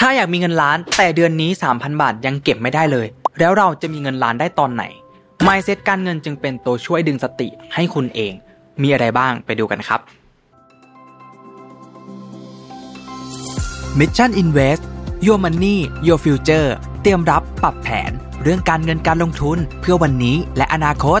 ถ้าอยากมีเงินล้านแต่เดือนนี้ 3,000 บาทยังเก็บไม่ได้เลย แล้วเราจะมีเงินล้านได้ตอนไหน Mindset การเงินจึงเป็นตัวช่วยดึงสติให้คุณเอง มีอะไรบ้างไปดูกันครับ Mission Invest Your Money Your Future เตรียมรับปรับแผน เรื่องการเงินการลงทุนเพื่อวันนี้และอนาคต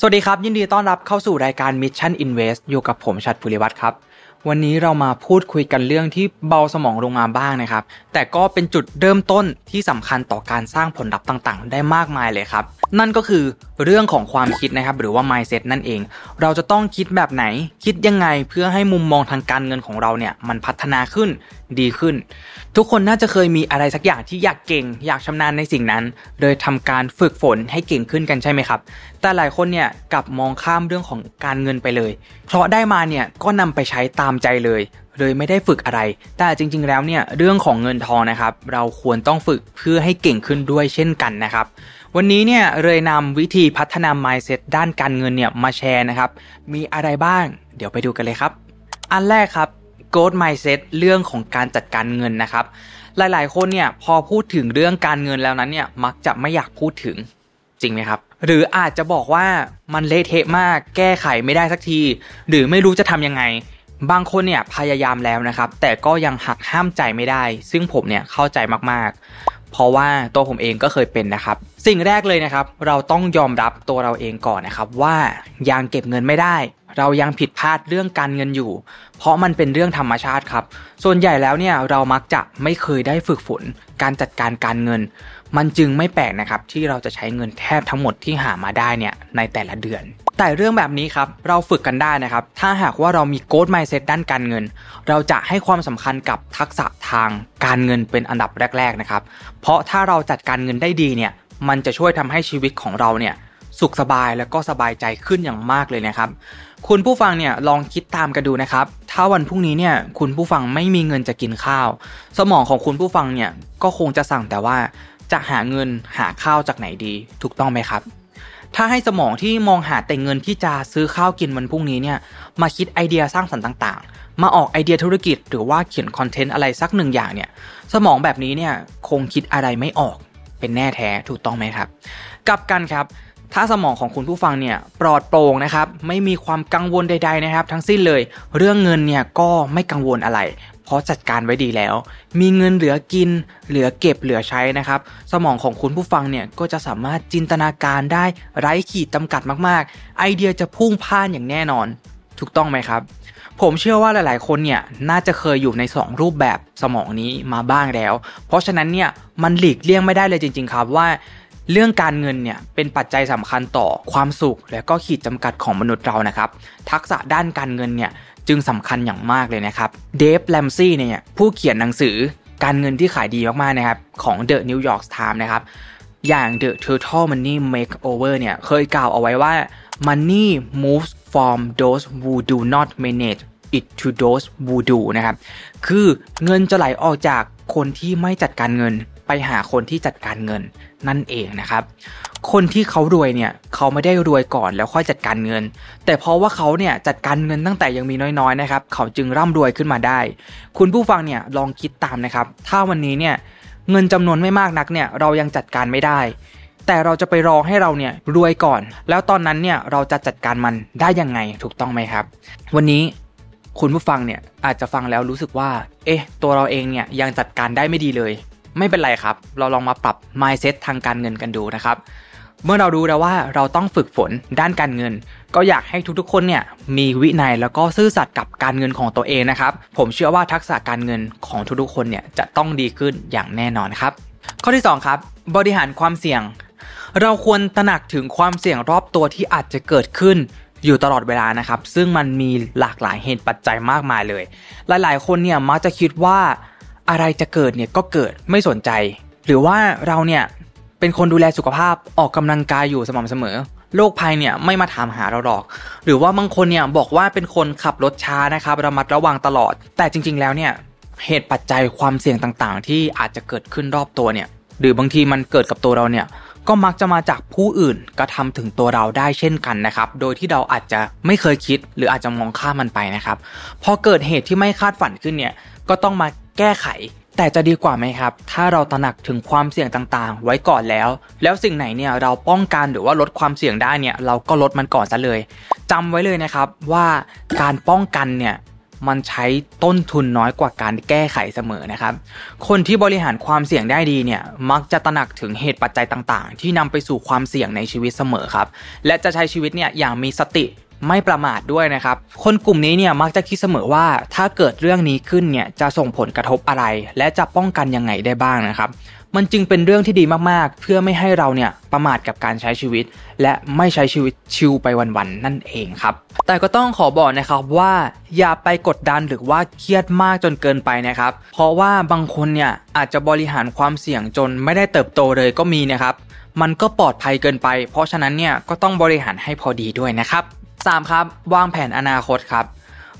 สวัสดีครับ ยินดีต้อนรับเข้าสู่รายการ Mission Invest อยู่กับผมชัดภูริวัตรครับ วันนี้เรามาพูดคุยกันเรื่องที่เบาสมองลงมาบ้างนะครับ แต่ก็เป็นจุดเริ่มต้นที่สำคัญต่อการสร้างผลลัพธ์ต่างๆ ได้มากมายเลยครับ นั่นก็คือเรื่องของความคิดนะครับหรือว่า mindset นั่นเอง เราจะต้องคิดแบบไหน คิดยังไงเพื่อให้มุมมองทางการเงินของเราเนี่ยมันพัฒนาขึ้นดีขึ้น ทุกคนน่าจะเคยมีอะไรสักอย่างที่อยากเก่ง อยากชำนาญในสิ่งนั้น โดยทำการฝึกฝนให้เก่งขึ้นกันใช่ไหมครับแต่หลายคนเนี่ยกลับมองข้ามเรื่องของการเงินไปเลย เพราะได้มาเนี่ยก็นำไปใช้ตามใจเลย เลยไม่ได้ฝึกอะไร แต่จริง ๆ แล้วเนี่ยเรื่องของเงินทองนะครับ เราควรต้องฝึกเพื่อให้เก่งขึ้นด้วยเช่นกันนะครับวันนี้เนี่ยเลยนำวิธีพัฒนา mindset ด้านการเงินเนี่ยมาแชร์นะครับ มีอะไรบ้าง เดี๋ยวไปดูกันเลยครับ อันแรกครับ growth mindset เรื่องของการจัดการเงินนะครับ หลายๆ คนเนี่ยพอพูดถึงเรื่องการเงินแล้วนั้นเนี่ยมักจะไม่อยากพูดถึงจริงไหมครับ หรืออาจจะบอกว่ามันเละเทะมาก แก้ไขไม่ได้สักที หรือไม่รู้จะทำยังไง บางคนเนี่ยพยายามแล้วนะครับ แต่ก็ยังหักห้ามใจไม่ได้ ซึ่งผมเนี่ยเข้าใจมากๆ เพราะว่าตัวผมเองก็เคยเป็นนะครับ สิ่งแรกเลยนะครับ เราต้องยอมรับตัวเราเองก่อนนะครับ ว่ายังเก็บเงินไม่ได้ เรายังผิดพลาดเรื่องการเงินอยู่ เพราะมันเป็นเรื่องธรรมชาติครับ ส่วนใหญ่แล้วเนี่ยเรามักจะไม่เคยได้ฝึกฝนการจัดการการเงิน มันจึงไม่แปลกนะครับที่เราจะใช้เงินแทบทั้งหมดที่หามาได้เนี่ยในแต่ละเดือน แต่เรื่องแบบนี้ครับเราฝึกกันได้นะครับ ถ้าหากว่าเรามีโกดไมเซ็ตด้านการเงิน เราจะให้ความสำคัญกับทักษะทางการเงินเป็นอันดับแรกๆนะครับ เพราะถ้าเราจัดการเงินได้ดีเนี่ยมันจะช่วยทำให้ชีวิตของเราเนี่ย สุขสบายแล้วก็สบายใจขึ้นอย่างมากเลยนะครับ คุณผู้ฟังเนี่ยลองคิดตามกันดูนะครับ ถ้าวันพรุ่งนี้เนี่ยคุณผู้ฟังไม่มีเงินจะกินข้าว สมองของคุณผู้ฟังเนี่ยก็คงจะสั่งแต่ว่าจะหาเงินหาข้าวจากไหนดี ถูกต้องไหมครับ ถ้าให้สมองที่มองหาแต่เงินที่จะซื้อข้าวกินวันพรุ่งนี้เนี่ยมาคิดไอเดียสร้างสรรค์ต่างๆ มาออกไอเดียธุรกิจ หรือว่าเขียนคอนเทนต์อะไรสักหนึ่งอย่างเนี่ยสมองแบบนี้เนี่ยคงคิดอะไรไม่ออกเป็นแน่แท้ถูกต้องไหมครับ กลับกันครับ ถ้าสมองของคุณผู้ฟังเนี่ยปลอดโปร่งนะครับไม่มีความกังวลใด ๆนะครับ ทั้งสิ้นเลย เรื่องเงินเนี่ยก็ไม่กังวลอะไร เพราะจัดการไว้ดีแล้ว มีเงินเหลือกิน เหลือเก็บเหลือใช้นะครับ สมองของคุณผู้ฟังเนี่ยก็จะสามารถจินตนาการได้ไร้ขีดจำกัดมากๆ ไอเดียจะพุ่งพ่านอย่างแน่นอน ถูกต้องไหมครับผมเชื่อว่าหลาย ๆ คนเนี่ยน่าจะเคยอยู่ใน 2 รูปแบบสมองนี้มาบ้างแล้ว เพราะฉะนั้นเนี่ยมันหลีกเลี่ยงไม่ได้เลยจริง ๆ ครับว่า เรื่องการเงินเนี่ยเป็นปัจจัยสำคัญต่อความสุข และก็ขีดจำกัดของมนุษย์เรานะครับ ทักษะด้านการเงินเนี่ยจึงสำคัญอย่างมากเลยนะครับ เดฟแลมซี่เนี่ยผู้เขียนหนังสือการเงินที่ขายดีมากๆนะครับของ The New York Times นะครับอย่าง The Total Money Makeover เนี่ยเคยกล่าวเอาไว้ว่า money moves from those who do not manage it to those who do นะครับคือเงินจะไหลออกจากคนที่ไม่จัดการเงิน ไปหาคนที่จัดการเงินนั่นเองนะครับ คนที่เขารวยเนี่ยเขาไม่ได้รวยก่อนแล้วค่อยจัดการเงิน แต่เพราะว่าเขาเนี่ยจัดการเงินตั้งแต่ยังมีน้อยๆนะครับ เขาจึงร่ำรวยขึ้นมาได้ คุณผู้ฟังเนี่ยลองคิดตามนะครับ ถ้าวันนี้เนี่ยเงินจำนวนไม่มากนักเนี่ยเรายังจัดการไม่ได้ แต่เราจะไปรอให้เราเนี่ยรวยก่อน แล้วตอนนั้นเนี่ยเราจะจัดการมันได้ยังไงถูกต้องไหมครับ วันนี้คุณผู้ฟังเนี่ยอาจจะฟังแล้วรู้สึกว่า เอ๊ะ ตัวเราเองเนี่ยยังจัดการได้ไม่ดีเลย ไม่เป็นไรครับ เราลองมาปรับ mindset ทางการเงินกันดูนะครับ เมื่อเรารู้แล้วว่าเราต้องฝึกฝนด้านการเงิน ก็อยากให้ทุกๆ คนเนี่ยมีวินัยแล้วก็ซื่อสัตย์กับการเงินของตัวเองนะครับ ผมเชื่อว่าทักษะการเงินของทุกๆ คนเนี่ยจะต้องดีขึ้นอย่างแน่นอนครับ ข้อที่ 2 ครับ บริหารความเสี่ยง เราควรตระหนักถึงความเสี่ยงรอบตัวที่อาจจะเกิดขึ้นอยู่ตลอดเวลานะครับ ซึ่งมันมีหลากหลายเหตุปัจจัยมากมายเลย หลาย ๆ คนเนี่ยมักจะคิดว่า อะไรจะเกิดเนี่ยก็เกิดไม่สนใจ หรือว่าเราเนี่ยเป็นคนดูแลสุขภาพออกกำลังกายอยู่สม่ำเสมอโรคภัยเนี่ยไม่มาถามหาเราหรอก หรือว่าบางคนเนี่ยบอกว่าเป็นคนขับรถช้านะครับระมัดระวังตลอด แต่จริง ๆ แล้วเนี่ยเหตุปัจจัยความเสี่ยงต่างๆ ที่อาจจะเกิดขึ้นรอบตัวเนี่ย หรือบางทีมันเกิดกับตัวเราเนี่ยก็มักจะมาจากผู้อื่นกระทาถึงตัวเราได้เช่นกันนะครับ โดยที่เราอาจจะไม่เคยคิด หรืออาจจะมองข้ามมันไปนะครับ พอเกิดเหตุที่ไม่คาดฝันขึ้นเนี่ยก็ต้องมา แก้ไข แต่จะดีกว่าไหมครับ ถ้าเราตระหนักถึงความเสี่ยงต่างๆ ไว้ก่อนแล้ว แล้วสิ่งไหนเนี่ยเราป้องกันหรือว่าลดความเสี่ยงได้เนี่ยเราก็ลดมันก่อนซะเลยจำไว้เลยนะครับว่าการป้องกันเนี่ยมันใช้ต้นทุนน้อยกว่าการแก้ไขเสมอนะครับ คนที่บริหารความเสี่ยงได้ดีเนี่ยมักจะตระหนักถึงเหตุปัจจัยต่างๆ ที่นำไปสู่ความเสี่ยงในชีวิตเสมอครับ และจะใช้ชีวิตเนี่ยอย่างมีสติ ไม่ประมาทด้วยนะครับ คนกลุ่มนี้เนี่ยมักจะคิดเสมอว่าถ้าเกิดเรื่องนี้ขึ้นเนี่ยจะส่งผลกระทบอะไร และจะป้องกันยังไงได้บ้างนะครับ มันจึงเป็นเรื่องที่ดีมากๆ เพื่อไม่ให้เราเนี่ยประมาทกับการใช้ชีวิต และไม่ใช้ชีวิตชิลไปวันๆนั่นเองครับ แต่ก็ต้องขอบอกนะครับว่าอย่าไปกดดันหรือว่าเครียดมากจนเกินไปนะครับ เพราะว่าบางคนเนี่ยอาจจะบริหารความเสี่ยงจนไม่ได้เติบโตเลยก็มีนะครับ มันก็ปลอดภัยเกินไป เพราะฉะนั้นเนี่ยก็ต้องบริหารให้พอดีด้วยนะครับ 3. ครับวางแผนอนาคตครับ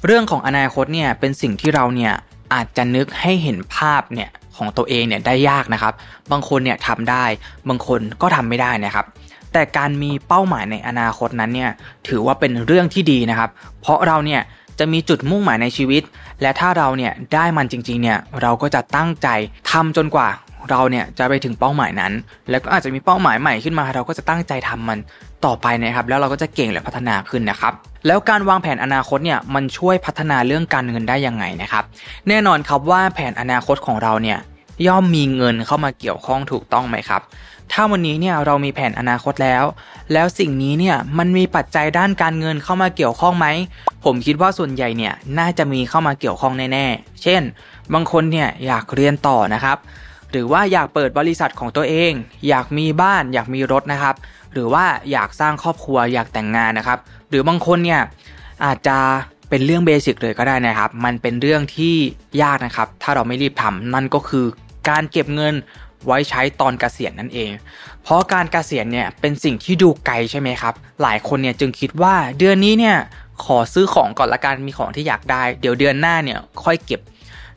เรื่องของอนาคตเนี่ยเป็นสิ่งที่เราเนี่ยอาจจะนึกให้เห็นภาพเนี่ยของตัวเองเนี่ยได้ยากนะครับ บางคนเนี่ยทำได้ บางคนก็ทำไม่ได้นะครับ แต่การมีเป้าหมายในอนาคตนั้นเนี่ยถือว่าเป็นเรื่องที่ดีนะครับ เพราะเราเนี่ยจะมีจุดมุ่งหมายในชีวิต และถ้าเราเนี่ยได้มันจริงๆเนี่ยเราก็จะตั้งใจทำจนกว่า เราเนี่ยจะไปถึงเป้าหมายนั้น แล้วก็อาจจะมีเป้าหมายใหม่ขึ้นมาเราก็จะตั้งใจทำมันต่อไปนะครับ แล้วเราก็จะเก่งและพัฒนาขึ้นนะครับ แล้วการวางแผนอนาคตเนี่ยมันช่วยพัฒนาเรื่องการเงินได้ยังไงนะครับ แน่นอนครับว่าแผนอนาคตของเราเนี่ยย่อมมีเงินเข้ามาเกี่ยวข้องถูกต้องไหมครับ ถ้าวันนี้เนี่ยเรามีแผนอนาคตแล้ว แล้วสิ่งนี้เนี่ยมันมีปัจจัยด้านการเงินเข้ามาเกี่ยวข้องไหม ผมคิดว่าส่วนใหญ่เนี่ยน่าจะมีเข้ามาเกี่ยวข้องแน่ๆ เช่น บางคนเนี่ยอยากเรียนต่อนะครับ หรือว่าอยากเปิดบริษัทของตัวเอง อยากมีบ้าน อยากมีรถนะครับ หรือว่าอยากสร้างครอบครัว อยากแต่งงานนะครับ หรือบางคนเนี่ยอาจจะเป็นเรื่องเบสิกเลยก็ได้นะครับ มันเป็นเรื่องที่ยากนะครับ ถ้าเราไม่รีบทำนั่นก็คือการเก็บเงินไว้ใช้ตอนเกษียณนั่นเอง เพราะการเกษียณเนี่ยเป็นสิ่งที่ดูไกลใช่ไหมครับ หลายคนเนี่ยจึงคิดว่าเดือนนี้เนี่ยขอซื้อของก่อนละกันมีของที่อยากได้ เดี๋ยวเดือนหน้าเนี่ยค่อยเก็บ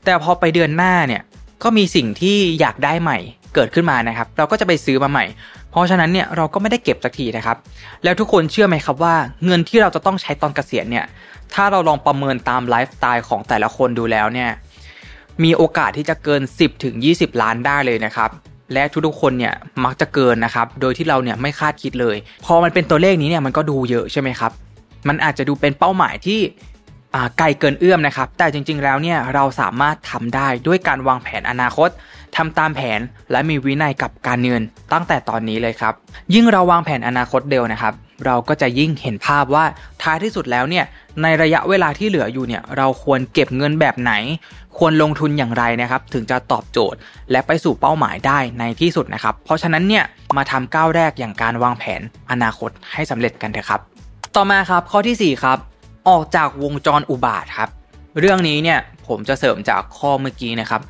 แต่พอไปเดือนหน้าเนี่ย ก็มีสิ่งที่อยากได้ใหม่เกิดขึ้นมานะครับ เราก็จะไปซื้อมาใหม่ เพราะฉะนั้นเนี่ยเราก็ไม่ได้เก็บสักทีนะครับ แล้วทุกคนเชื่อไหมครับว่าเงินที่เราจะต้องใช้ตอนเกษียณเนี่ย ถ้าเราลองประเมินตามไลฟ์สไตล์ของแต่ละคนดูแล้วเนี่ย มีโอกาสที่จะเกิน 10ถึง20 ล้านได้เลยนะครับและทุกๆคนเนี่ยมักจะเกินนะครับ โดยที่เราเนี่ยไม่คาดคิดเลย พอมันเป็นตัวเลขนี้เนี่ยมันก็ดูเยอะใช่ไหมครับ มันอาจจะดูเป็นเป้าหมายที่ ไกลเกินเอื้อมนะครับ แต่จริง ๆ แล้วเนี่ยเราสามารถทำได้ด้วยการวางแผนอนาคตทำตามแผนและมีวินัยกับการเงินตั้งแต่ตอนนี้เลยครับ ยิ่งเราวางแผนอนาคตเร็วนะครับ เราก็จะยิ่งเห็นภาพว่าท้ายที่สุดแล้วเนี่ยในระยะเวลาที่เหลืออยู่เนี่ยเราควรเก็บเงินแบบไหน ควรลงทุนอย่างไรนะครับ ถึงจะตอบโจทย์ และไปสู่เป้าหมายได้ในที่สุดนะครับ เพราะฉะนั้นเนี่ยมาทำก้าวแรกอย่างการวางแผนอนาคตให้สำเร็จกันเถอะครับ ต่อมาครับข้อที่4ครับ ออกจากวงจรอุบาทครับ เรื่องนี้เนี่ยผมจะเสริมจากข้อเมื่อกี้นะครับ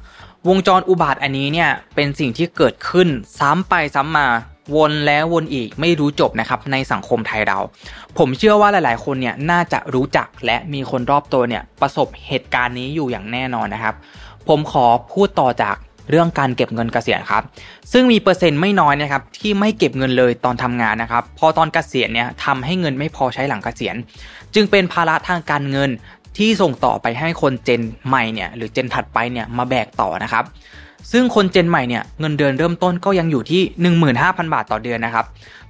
วงจรอุบาทอันนี้เนี่ยเป็นสิ่งที่เกิดขึ้นซ้ำไปซ้ำมาวนแล้ววนอีกไม่รู้จบนะครับในสังคมไทยเรา ผมเชื่อว่าหลาย ๆ คนเนี่ยน่าจะรู้จักและมีคนรอบตัวเนี่ยประสบเหตุการณ์นี้อยู่อย่างแน่นอนนะครับ ผมขอพูดต่อจาก เรื่องการเก็บเงินเกษียณครับ ซึ่งมีเปอร์เซ็นต์ไม่น้อยนะครับที่ไม่เก็บเงินเลยตอนทำงานนะครับ พอตอนเกษียณเนี่ยทำให้เงินไม่พอใช้หลังเกษียณ จึงเป็นภาระทางการเงินที่ส่งต่อไปให้คนเจนใหม่เนี่ยหรือเจนถัดไปเนี่ยมาแบกต่อนะครับ ซึ่งคนเจนใหม่เนี่ยเงินเดือนเริ่มต้นก็ยังอยู่ที่ 15,000 บาทต่อเดือนนะครับ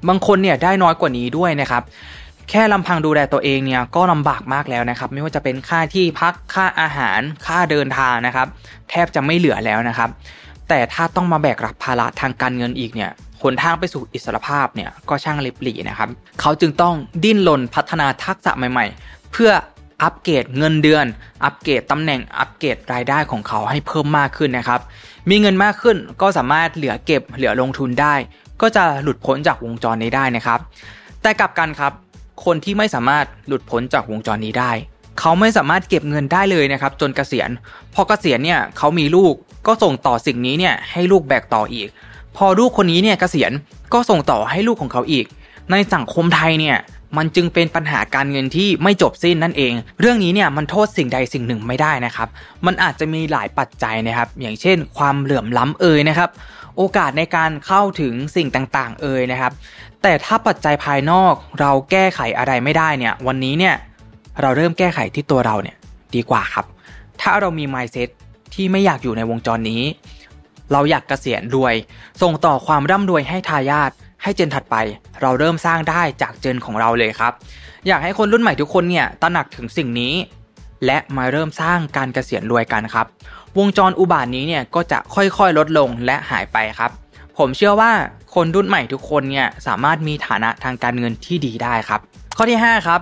บางคนเนี่ยได้น้อยกว่านี้ด้วยนะครับ แค่ลำพังดูแลตัวเองเนี่ยก็ลำบากมากแล้วนะครับ ไม่ว่าจะเป็นค่าที่พักค่าอาหารค่าเดินทางนะครับ แทบจะไม่เหลือแล้วนะครับ แต่ถ้าต้องมาแบกรับภาระทางการเงินอีกเนี่ยหนทางไปสู่อิสรภาพเนี่ยก็ช่างลิบหลีนะครับ เขาจึงต้องดิ้นรนพัฒนาทักษะใหม่ ๆ เพื่ออัปเกรดเงินเดือน อัปเกรดตำแหน่ง อัปเกรดรายได้ของเขาให้เพิ่มมากขึ้นนะครับ มีเงินมากขึ้นก็สามารถเหลือเก็บเหลือลงทุนได้ ก็จะหลุดพ้นจากวงจรนี้ได้นะครับ แต่กลับกันครับ คนที่ไม่สามารถหลุดพ้นจากวงจรนี้ได้ เขาไม่สามารถเก็บเงินได้เลยนะครับ จนเกษียณ พอเกษียณเนี่ยเขามีลูกก็ส่งต่อสิ่งนี้เนี่ยให้ลูกแบกต่ออีก พอลูกคนนี้เนี่ยเกษียณก็ส่งต่อให้ลูกของเขาอีก ในสังคมไทยเนี่ยมันจึงเป็นปัญหาการเงินที่ไม่จบสิ้นนั่นเอง เรื่องนี้เนี่ยมันโทษสิ่งใดสิ่งหนึ่งไม่ได้นะครับ มันอาจจะมีหลายปัจจัยนะครับ อย่างเช่น ความเหลื่อมล้ำเอ่ยนะครับ โอกาสในการเข้าถึงสิ่งต่างๆ เอ่ยนะครับ แต่ถ้าปัจจัยภายนอกเราแก้ไขอะไรไม่ได้เนี่ย วันนี้เนี่ยเราเริ่มแก้ไขที่ตัวเราเนี่ยดีกว่าครับ ถ้าเรามี mindset ที่ไม่อยากอยู่ในวงจรนี้ เราอยากเกษียณรวย ส่งต่อความร่ำรวยให้ทายาท ให้เจนถัดไป เราเริ่มสร้างได้จากเจนของเราเลยครับ อยากให้คนรุ่นใหม่ทุกคนเนี่ยตระหนักถึงสิ่งนี้ และมาเริ่มสร้างการเกษียณรวยกันครับ วงจรอุบาทนี้เนี่ยก็จะค่อยๆลดลงและหายไปครับ ผมเชื่อว่าคนรุ่นใหม่ทุกคนเนี่ยสามารถมีฐานะทางการเงินที่ดีได้ครับ ข้อที่ 5 ครับ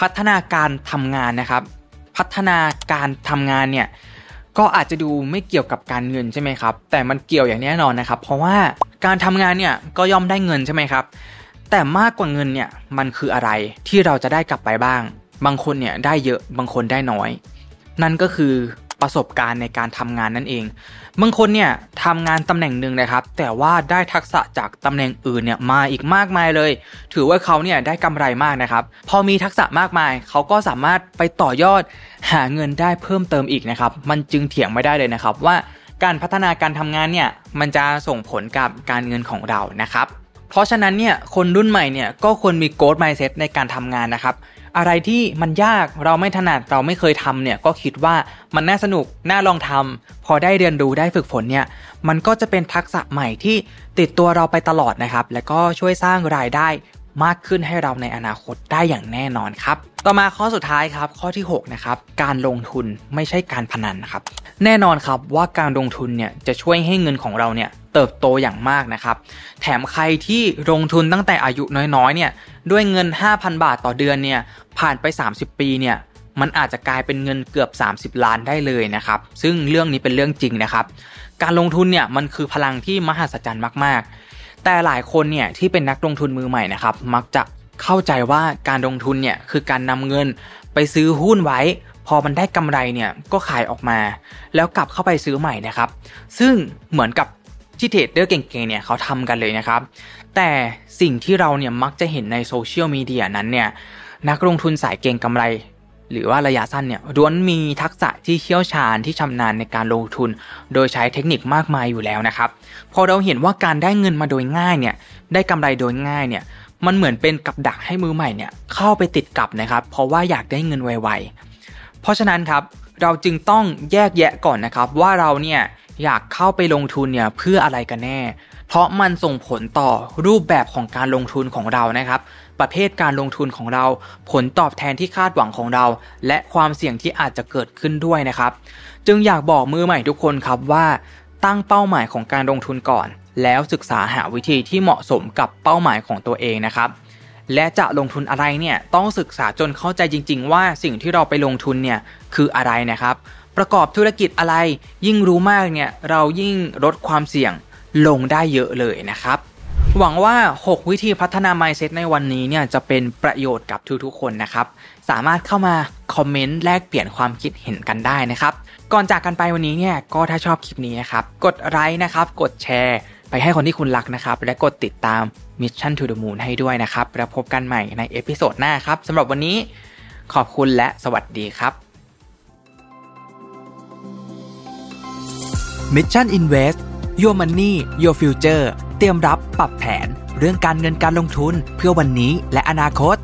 พัฒนาการทำงานนะครับ พัฒนาการทำงานเนี่ยก็อาจจะดูไม่เกี่ยวกับการเงินใช่ไหมครับ แต่มันเกี่ยวอย่างแน่นอนนะครับ เพราะว่า การทำงานเนี่ยก็ย่อมได้เงินใช่ไหมครับ แต่มากกว่าเงินเนี่ยมันคืออะไรที่เราจะได้กลับไปบ้าง บางคนเนี่ยได้เยอะบางคนได้น้อย นั่นก็คือประสบการณ์ในการทำงานนั่นเอง บางคนเนี่ยทำงานตำแหน่งหนึ่งนะครับ แต่ว่าได้ทักษะจากตำแหน่งอื่นเนี่ยมาอีกมากมายเลย ถือว่าเขาเนี่ยได้กำไรมากนะครับ พอมีทักษะมากมาย เขาก็สามารถไปต่อยอดหาเงินได้เพิ่มเติมอีกนะครับ มันจึงเถียงไม่ได้เลยนะครับว่า การพัฒนาการทำงานเนี่ยมันจะส่งผลกับการเงินของเรานะครับ เพราะฉะนั้นเนี่ยคนรุ่นใหม่เนี่ยก็ควรมีโกดไมเซ็ตในการทำงานนะครับ อะไรที่มันยากเราไม่ถนัดเราไม่เคยทำเนี่ยก็คิดว่ามันน่าสนุกน่าลองทำพอได้เรียนรู้ได้ฝึกฝนเนี่ยมันก็จะเป็นทักษะใหม่ที่ติดตัวเราไปตลอดนะครับ และก็ช่วยสร้างรายได้ มากขึ้นให้เราในอนาคตได้อย่างแน่นอนครับ ต่อมาข้อสุดท้ายครับ ข้อที่6นะครับการลงทุนไม่ใช่การพนันนะครับ แน่นอนครับว่าการลงทุนเนี่ยจะช่วยให้เงินของเราเนี่ยเติบโตอย่างมากนะครับ แถมใครที่ลงทุนตั้งแต่อายุน้อยๆเนี่ยด้วยเงิน 5,000 บาทต่อเดือนเนี่ยผ่านไป 30 ปีเนี่ยมันอาจจะกลายเป็นเงินเกือบ 30 ล้านได้เลยนะครับ ซึ่งเรื่องนี้เป็นเรื่องจริงนะครับ การลงทุนเนี่ยมันคือพลังที่มหัศจรรย์มากๆ แต่หลายคนเนี่ยที่เป็นนักลงทุนมือใหม่นะครับมักจะเข้าใจว่าการลงทุนเนี่ยคือการนำเงินไปซื้อหุ้นไว้ พอมันได้กำไรเนี่ยก็ขายออกมา แล้วกลับเข้าไปซื้อใหม่นะครับ ซึ่งเหมือนกับที่เทรดเดอร์เก่งๆเนี่ยเขาทำกันเลยนะครับ แต่สิ่งที่เราเนี่ยมักจะเห็นในโซเชียลมีเดียนั้นเนี่ยนักลงทุนสายเก่งกำไร หรือว่าระยะสั้นเนี่ยล้วนมีทักษะที่เชี่ยวชาญที่ชำนาญในการลงทุน โดยใช้เทคนิคมากมายอยู่แล้วนะครับ พอเราเห็นว่าการได้เงินมาโดยง่ายเนี่ยได้กำไรโดยง่ายเนี่ยมันเหมือนเป็นกับดักให้มือใหม่เนี่ยเข้าไปติดกับนะครับ เพราะว่าอยากได้เงินไวๆ เพราะฉะนั้นครับเราจึงต้องแยกแยะก่อนนะครับว่าเราเนี่ยอยากเข้าไปลงทุนเนี่ยเพื่ออะไรกันแน่ เพราะมันส่งผลต่อรูปแบบของการลงทุนของเรานะครับ ประเภทการลงทุนของเรา ผลตอบแทนที่คาดหวังของเรา และความเสี่ยงที่อาจจะเกิดขึ้นด้วยนะครับ จึงอยากบอกมือใหม่ทุกคนครับว่า ตั้งเป้าหมายของการลงทุนก่อน แล้วศึกษาหาวิธีที่เหมาะสมกับเป้าหมายของตัวเองนะครับและจะลงทุนอะไรเนี่ยต้องศึกษาจนเข้าใจจริง ๆ ว่าสิ่งที่เราไปลงทุนเนี่ยคืออะไรนะครับ ประกอบธุรกิจอะไรยิ่งรู้มากเนี่ยเรายิ่งลดความเสี่ยง ลงได้เยอะเลยนะครับ หวังว่า 6 วิธีพัฒนา mindset ในวันนี้เนี่ยจะเป็นประโยชน์กับทุกๆคนนะครับ สามารถเข้ามาคอมเมนต์แลกเปลี่ยนความคิดเห็นกันได้นะครับ ก่อนจากกันไปวันนี้เนี่ยก็ถ้าชอบคลิปนี้นะครับกดไลค์นะครับ กดแชร์ไปให้คนที่คุณรักนะครับ และกดติดตาม Mission to the Moon ให้ด้วยนะครับ แล้วพบกันใหม่ใน episode หน้าครับสำหรับวันนี้ขอบคุณและสวัสดีครับ Mission Invest Your Money Your Future เตรียมรับปรับแผน เรื่องการเงินการลงทุนเพื่อวันนี้และอนาคต